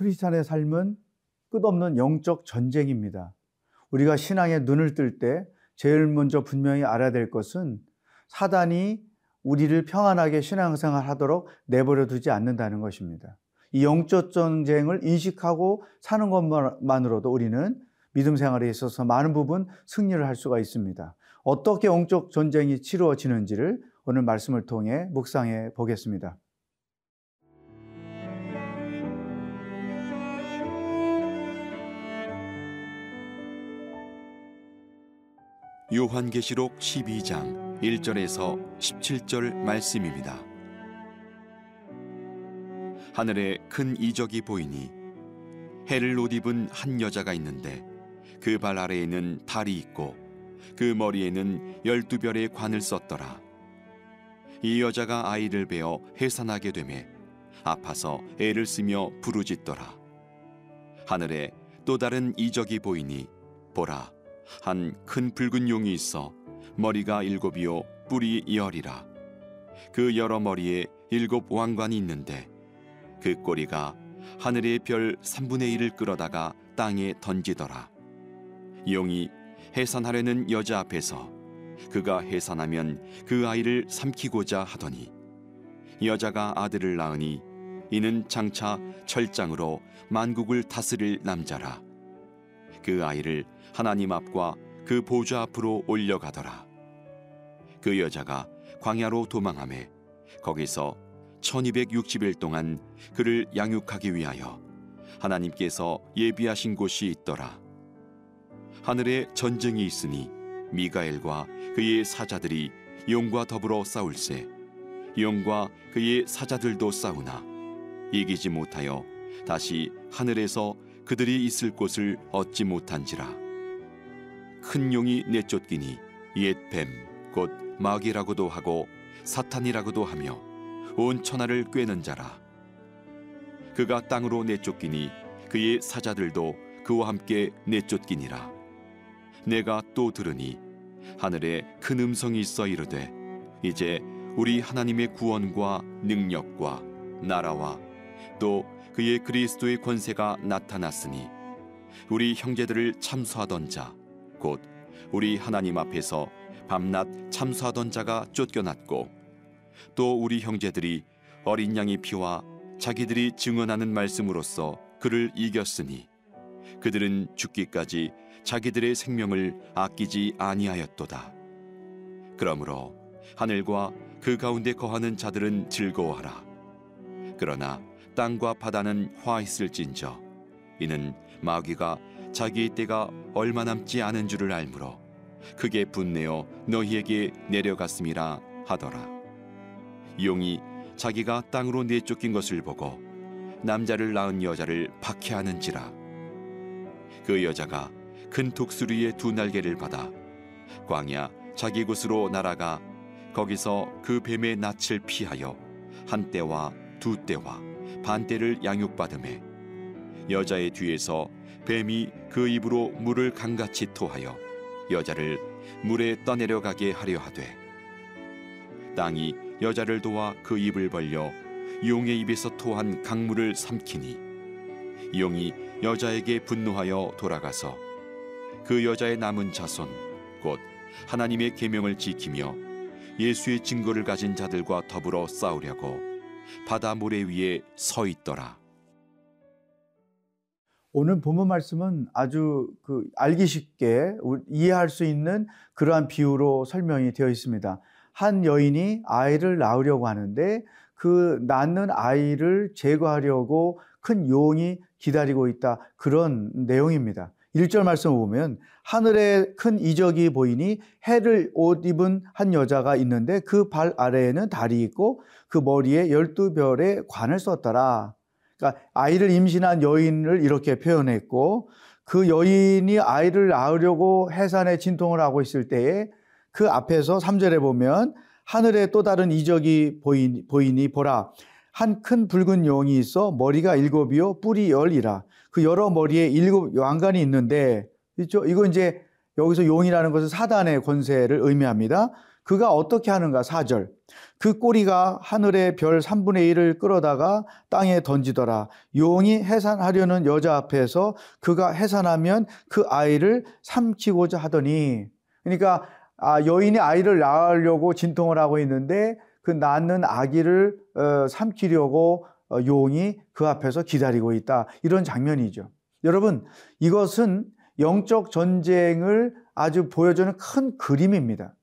크리스찬의 삶은 끝없는 영적 전쟁입니다. 우리가 신앙에 눈을 뜰 때 제일 먼저 분명히 알아야 될 것은 사단이 우리를 평안하게 신앙생활 하도록 내버려 두지 않는다는 것입니다. 이 영적 전쟁을 인식하고 사는 것만으로도 우리는 믿음 생활에 있어서 많은 부분 승리를 할 수가 있습니다. 어떻게 영적 전쟁이 치루어지는지를 오늘 말씀을 통해 묵상해 보겠습니다. 요한계시록 12장 1절에서 17절 말씀입니다. 하늘에 큰 이적이 보이니 해를 옷 입은 한 여자가 있는데 그 발 아래에는 달이 있고 그 머리에는 열두 별의 관을 썼더라. 이 여자가 아이를 베어 해산하게 되매 아파서 애를 쓰며 부르짖더라. 하늘에 또 다른 이적이 보이니 보라 한 큰 붉은 용이 있어 머리가 일곱이요 뿔이 열이라. 그 여러 머리에 일곱 왕관이 있는데 그 꼬리가 하늘의 별 3분의 1을 끌어다가 땅에 던지더라. 용이 해산하려는 여자 앞에서 그가 해산하면 그 아이를 삼키고자 하더니 여자가 아들을 낳으니 이는 장차 철장으로 만국을 다스릴 남자라 그 아이를 하나님 앞과 그 보좌 앞으로 올려가더라. 그 여자가 광야로 도망함에 거기서 1260일 동안 그를 양육하기 위하여 하나님께서 예비하신 곳이 있더라. 하늘에 전쟁이 있으니 미가엘과 그의 사자들이 용과 더불어 싸울세 용과 그의 사자들도 싸우나 이기지 못하여 다시 하늘에서 그들이 있을 곳을 얻지 못한지라. 큰 용이 내쫓기니 옛뱀 곧 마귀라고도 하고 사탄이라고도 하며 온 천하를 꿰는 자라. 그가 땅으로 내쫓기니 그의 사자들도 그와 함께 내쫓기니라. 내가 또 들으니 하늘에 큰 음성이 있어 이르되 이제 우리 하나님의 구원과 능력과 나라와 또 그의 그리스도의 권세가 나타났으니 우리 형제들을 참수하던 자 곧 우리 하나님 앞에서 밤낮 참수하던 자가 쫓겨났고 또 우리 형제들이 어린 양의 피와 자기들이 증언하는 말씀으로써 그를 이겼으니 그들은 죽기까지 자기들의 생명을 아끼지 아니하였도다. 그러므로 하늘과 그 가운데 거하는 자들은 즐거워하라. 그러나 땅과 바다는 화 있을진저 이는 마귀가 자기의 때가 얼마 남지 않은 줄을 알므로 크게 분내어 너희에게 내려갔음이라 하더라. 용이 자기가 땅으로 내쫓긴 것을 보고 남자를 낳은 여자를 박해하는지라. 그 여자가 큰 독수리의 두 날개를 받아 광야 자기 곳으로 날아가 거기서 그 뱀의 낯을 피하여 한 때와 두 때와 반대를 양육받음에 여자의 뒤에서 뱀이 그 입으로 물을 강같이 토하여 여자를 물에 떠내려가게 하려 하되 땅이 여자를 도와 그 입을 벌려 용의 입에서 토한 강물을 삼키니 용이 여자에게 분노하여 돌아가서 그 여자의 남은 자손 곧 하나님의 계명을 지키며 예수의 증거를 가진 자들과 더불어 싸우려고 바다 모래 위에 서 있더라. 오늘 본문 말씀은 아주 그 알기 쉽게 이해할 수 있는 그러한 비유로 설명이 되어 있습니다. 한 여인이 아이를 낳으려고 하는데 그 낳는 아이를 제거하려고 큰 용이 기다리고 있다. 그런 내용입니다. 1절 말씀을 보면 하늘에 큰 이적이 보이니 해를 옷 입은 한 여자가 있는데 그 발 아래에는 달이 있고 그 머리에 열두 별의 관을 썼더라. 그러니까 아이를 임신한 여인을 이렇게 표현했고 그 여인이 아이를 낳으려고 해산에 진통을 하고 있을 때에 그 앞에서 3절에 보면 하늘에 또 다른 이적이 보이니, 보라 한 큰 붉은 용이 있어 머리가 일곱이요 뿔이 열이라 그 여러 머리에 일곱 왕관이 있는데 있죠? 이거 이제 여기서 용이라는 것은 사단의 권세를 의미합니다. 그가 어떻게 하는가? 4절. 그 꼬리가 하늘의 별 3분의 1을 끌어다가 땅에 던지더라. 용이 해산하려는 여자 앞에서 그가 해산하면 그 아이를 삼키고자 하더니 그러니까 아, 여인이 아이를 낳으려고 진통을 하고 있는데 그 낳는 아기를 어, 삼키려고 어, 용이 그 앞에서 기다리고 있다. 이런 장면이죠. 여러분, 이것은 영적 전쟁을 아주 보여주는 큰 그림입니다.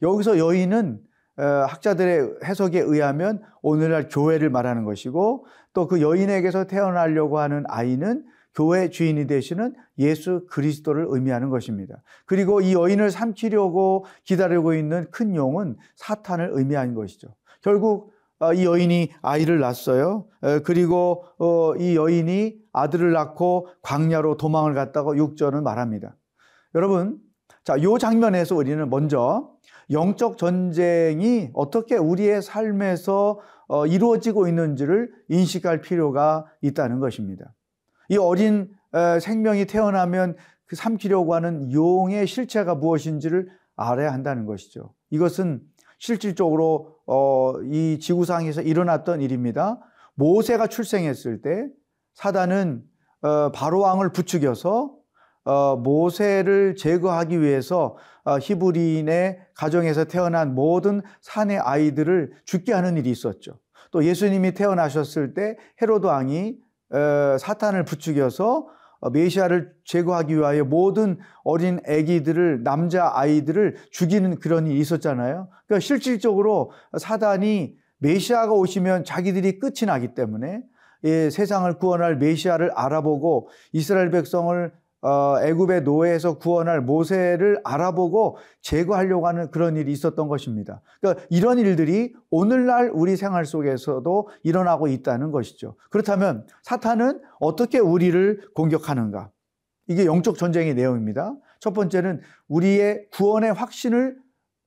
여기서 여인은 어, 학자들의 해석에 의하면 오늘날 교회를 말하는 것이고 또 그 여인에게서 태어나려고 하는 아이는 교회 주인이 되시는 예수 그리스도를 의미하는 것입니다. 그리고 이 여인을 삼키려고 기다리고 있는 큰 용은 사탄을 의미하는 것이죠. 결국 어, 이 여인이 아이를 낳았어요. 그리고 어, 이 여인이 아들을 낳고 광야로 도망을 갔다고 육전은 말합니다. 여러분, 자, 요 장면에서 우리는 먼저 영적 전쟁이 어떻게 우리의 삶에서 어, 이루어지고 있는지를 인식할 필요가 있다는 것입니다. 이 어린 생명이 태어나면 그 삼키려고 하는 용의 실체가 무엇인지를 알아야 한다는 것이죠. 이것은 실질적으로 어, 이 지구상에서 일어났던 일입니다. 모세가 출생했을 때 사단은 어, 바로 왕을 부추겨서 어, 모세를 제거하기 위해서 어, 히브리인의 가정에서 태어난 모든 산의 아이들을 죽게 하는 일이 있었죠. 또 예수님이 태어나셨을 때 헤로드 왕이 어, 사탄을 부추겨서 어, 메시아를 제거하기 위하여 모든 어린 아기들을 남자 아이들을 죽이는 그런 일이 있었잖아요. 그러니까 실질적으로 사단이 메시아가 오시면 자기들이 끝이 나기 때문에 예, 세상을 구원할 메시아를 알아보고 이스라엘 백성을 어, 애굽의 노예에서 구원할 모세를 알아보고 제거하려고 하는 그런 일이 있었던 것입니다. 그러니까 이런 일들이 오늘날 우리 생활 속에서도 일어나고 있다는 것이죠. 그렇다면 사탄은 어떻게 우리를 공격하는가? 이게 영적 전쟁의 내용입니다. 첫 번째는 우리의 구원의 확신을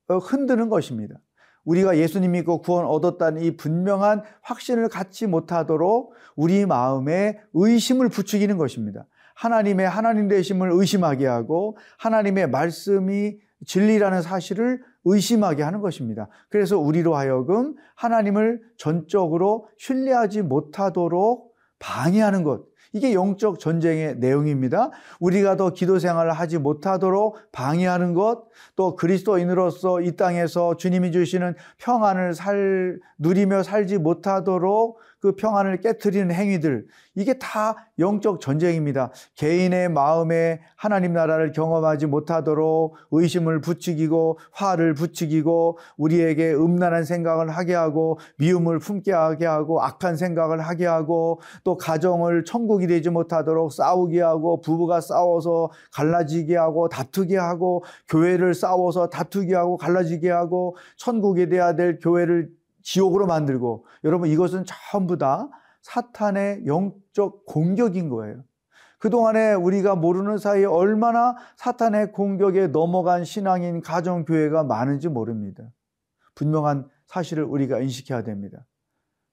어, 흔드는 것입니다. 우리가 예수님 믿고 구원 얻었다는 이 분명한 확신을 갖지 못하도록 우리 마음에 의심을 부추기는 것입니다. 하나님의 하나님 되심을 의심하게 하고 하나님의 말씀이 진리라는 사실을 의심하게 하는 것입니다. 그래서 우리로 하여금 하나님을 전적으로 신뢰하지 못하도록 방해하는 것. 이게 영적 전쟁의 내용입니다. 우리가 더 기도 생활을 하지 못하도록 방해하는 것, 또 그리스도인으로서 이 땅에서 주님이 주시는 평안을 살, 누리며 살지 못하도록 그 평안을 깨뜨리는 행위들, 이게 다 영적 전쟁입니다. 개인의 마음에 하나님 나라를 경험하지 못하도록 의심을 부추기고 화를 부추기고 우리에게 음란한 생각을 하게 하고 미움을 품게 하게 하고 악한 생각을 하게 하고 또 가정을 천국이 되지 못하도록 싸우게 하고 부부가 싸워서 갈라지게 하고 다투게 하고 교회를 싸워서 다투게 하고 갈라지게 하고 천국에 돼야 될 교회를 지옥으로 만들고 여러분 이것은 전부 다 사탄의 영적 공격인 거예요. 그동안에 우리가 모르는 사이에 얼마나 사탄의 공격에 넘어간 신앙인 가정교회가 많은지 모릅니다. 분명한 사실을 우리가 인식해야 됩니다.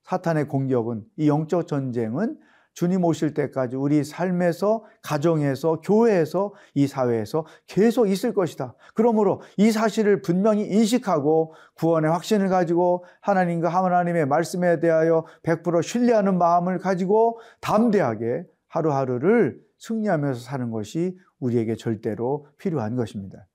사탄의 공격은 이 영적 전쟁은 주님 오실 때까지 우리 삶에서, 가정에서, 교회에서, 이 사회에서 계속 있을 것이다. 그러므로 이 사실을 분명히 인식하고 구원의 확신을 가지고 하나님과 하나님의 말씀에 대하여 100% 신뢰하는 마음을 가지고 담대하게 하루하루를 승리하면서 사는 것이 우리에게 절대로 필요한 것입니다.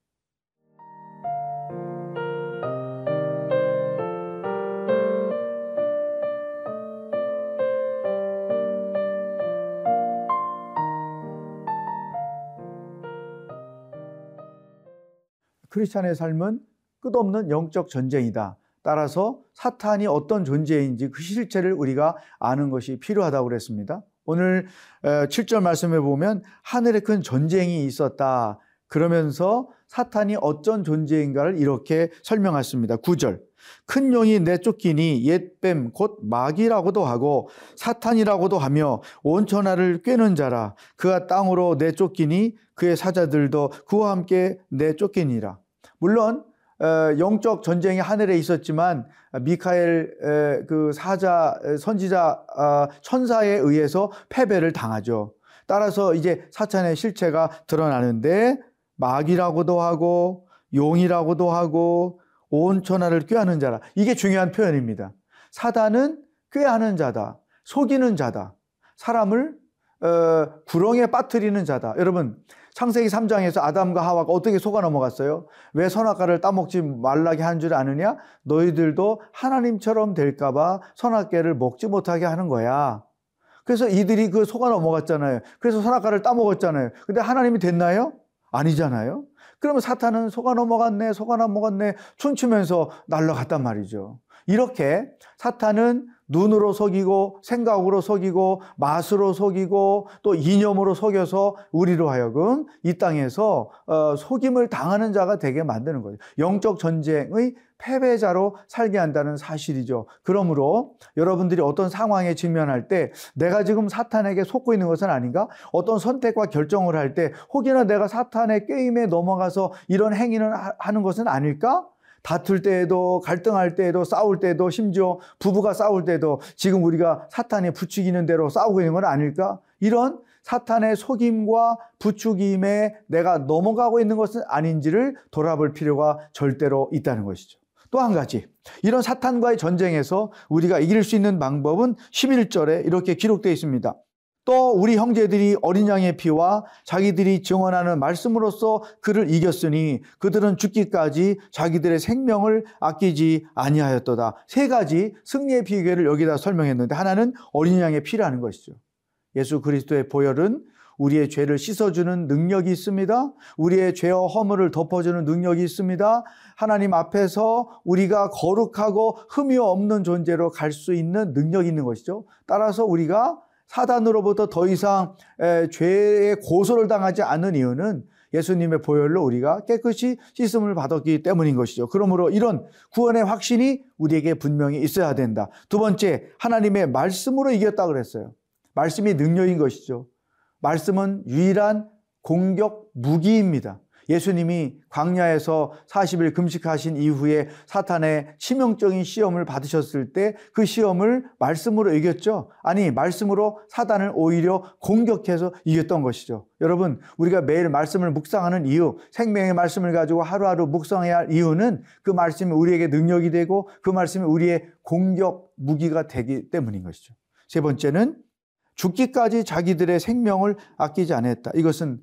크리스찬의 삶은 끝없는 영적 전쟁이다. 따라서 사탄이 어떤 존재인지 그 실체를 우리가 아는 것이 필요하다고 그랬습니다. 오늘 7절 말씀에 보면 하늘에 큰 전쟁이 있었다. 그러면서 사탄이 어떤 존재인가를 이렇게 설명했습니다. 9절. 큰 용이 내쫓기니 옛뱀 곧 마귀라고도 하고 사탄이라고도 하며 온 천하를 꿰는 자라 그가 땅으로 내쫓기니 그의 사자들도 그와 함께 내쫓기니라. 물론 어, 영적 전쟁이 하늘에 있었지만 미카엘 그 사자 선지자 아, 천사에 의해서 패배를 당하죠. 따라서 이제 사탄의 실체가 드러나는데 마귀라고도 하고 용이라고도 하고 온 천하를 꾀하는 자라. 이게 중요한 표현입니다. 사단은 꾀하는 자다. 속이는 자다. 사람을 어, 구렁에 빠뜨리는 자다. 여러분, 창세기 3장에서 아담과 하와가 어떻게 속아 넘어갔어요? 왜 선악과를 따먹지 말라게 한 줄 아느냐? 너희들도 하나님처럼 될까봐 선악과를 먹지 못하게 하는 거야. 그래서 이들이 그 속아 넘어갔잖아요. 그래서 선악과를 따먹었잖아요. 근데 하나님이 됐나요? 아니잖아요. 그러면 사탄은 속아 넘어갔네, 속아 넘어갔네, 춤추면서 날라갔단 말이죠. 이렇게 사탄은 눈으로 속이고 생각으로 속이고 맛으로 속이고 또 이념으로 속여서 우리로 하여금 이 땅에서 어, 속임을 당하는 자가 되게 만드는 거죠. 영적 전쟁의 패배자로 살게 한다는 사실이죠. 그러므로 여러분들이 어떤 상황에 직면할 때 내가 지금 사탄에게 속고 있는 것은 아닌가? 어떤 선택과 결정을 할 때 혹여나 내가 사탄의 게임에 넘어가서 이런 행위는 하는 것은 아닐까? 다툴 때에도 갈등할 때에도 싸울 때도 심지어 부부가 싸울 때도 지금 우리가 사탄이 부추기는 대로 싸우고 있는 건 아닐까? 이런 사탄의 속임과 부추김에 내가 넘어가고 있는 것은 아닌지를 돌아볼 필요가 절대로 있다는 것이죠. 또 한 가지. 이런 사탄과의 전쟁에서 우리가 이길 수 있는 방법은 11절에 이렇게 기록되어 있습니다. 또 우리 형제들이 어린 양의 피와 자기들이 증언하는 말씀으로써 그를 이겼으니 그들은 죽기까지 자기들의 생명을 아끼지 아니하였도다. 세 가지 승리의 비결을 여기다 설명했는데 하나는 어린 양의 피라는 것이죠. 예수 그리스도의 보혈은 우리의 죄를 씻어주는 능력이 있습니다. 우리의 죄와 허물을 덮어주는 능력이 있습니다. 하나님 앞에서 우리가 거룩하고 흠이 없는 존재로 갈 수 있는 능력이 있는 것이죠. 따라서 우리가 사단으로부터 더 이상 죄의 고소를 당하지 않는 이유는 예수님의 보혈로 우리가 깨끗이 씻음을 받았기 때문인 것이죠. 그러므로 이런 구원의 확신이 우리에게 분명히 있어야 된다. 두 번째, 하나님의 말씀으로 이겼다 그랬어요. 말씀이 능력인 것이죠. 말씀은 유일한 공격 무기입니다. 예수님이 광야에서 40일 금식하신 이후에 사탄의 치명적인 시험을 받으셨을 때 그 시험을 말씀으로 이겼죠. 아니, 말씀으로 사단을 오히려 공격해서 이겼던 것이죠. 여러분, 우리가 매일 말씀을 묵상하는 이유, 생명의 말씀을 가지고 하루하루 묵상해야 할 이유는 그 말씀이 우리에게 능력이 되고 그 말씀이 우리의 공격 무기가 되기 때문인 것이죠. 세 번째는 죽기까지 자기들의 생명을 아끼지 않았다. 이것은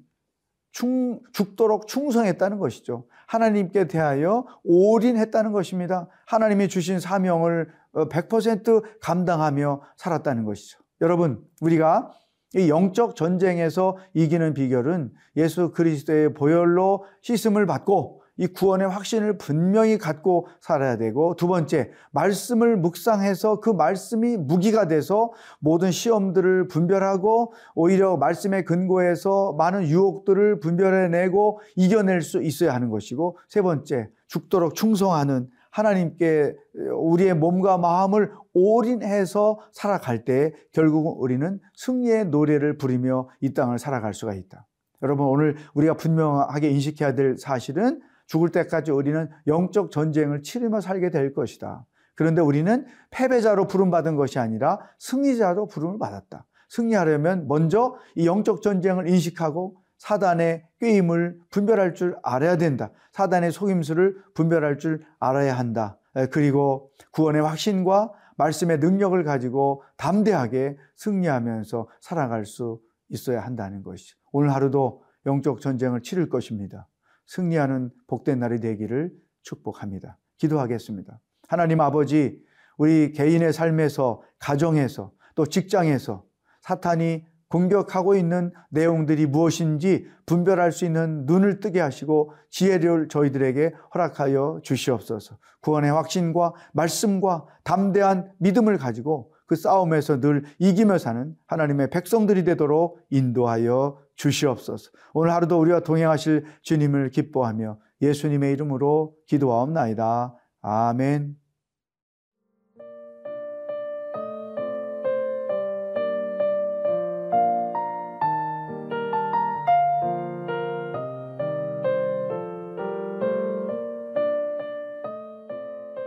충, 죽도록 충성했다는 것이죠. 하나님께 대하여 올인했다는 것입니다. 하나님이 주신 사명을 100% 어, 감당하며 살았다는 것이죠. 여러분, 우리가 이 영적 전쟁에서 이기는 비결은 예수 그리스도의 보혈로 씻음을 받고 이 구원의 확신을 분명히 갖고 살아야 되고 두 번째 말씀을 묵상해서 그 말씀이 무기가 돼서 모든 시험들을 분별하고 오히려 말씀의 근거에서 많은 유혹들을 분별해내고 이겨낼 수 있어야 하는 것이고 세 번째 죽도록 충성하는 하나님께 우리의 몸과 마음을 올인해서 살아갈 때 결국은 우리는 승리의 노래를 부리며 이 땅을 살아갈 수가 있다. 여러분 오늘 우리가 분명하게 인식해야 될 사실은 죽을 때까지 우리는 영적 전쟁을 치르며 살게 될 것이다. 그런데 우리는 패배자로 부름받은 것이 아니라 승리자로 부름을 받았다. 승리하려면 먼저 이 영적 전쟁을 인식하고 사단의 꾀임을 분별할 줄 알아야 된다. 사단의 속임수를 분별할 줄 알아야 한다. 그리고 구원의 확신과 말씀의 능력을 가지고 담대하게 승리하면서 살아갈 수 있어야 한다는 것이죠. 오늘 하루도 영적 전쟁을 치를 것입니다. 승리하는 복된 날이 되기를 축복합니다. 기도하겠습니다. 하나님 아버지, 우리 개인의 삶에서, 가정에서, 또 직장에서 사탄이 공격하고 있는 내용들이 무엇인지 분별할 수 있는 눈을 뜨게 하시고 지혜를 저희들에게 허락하여 주시옵소서. 구원의 확신과 말씀과 담대한 믿음을 가지고 그 싸움에서 늘 이기며 사는 하나님의 백성들이 되도록 인도하여 주시옵소서. 오늘 하루도 우리와 동행하실 주님을 기뻐하며 예수님의 이름으로 기도하옵나이다. 아멘.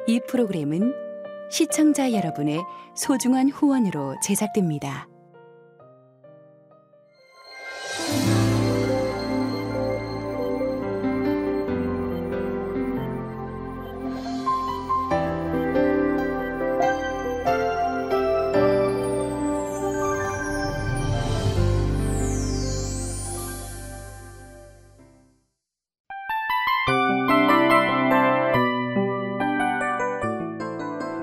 이 프로그램은 시청자 여러분의 소중한 후원으로 제작됩니다.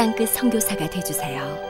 땅끝 선교사가 되주세요.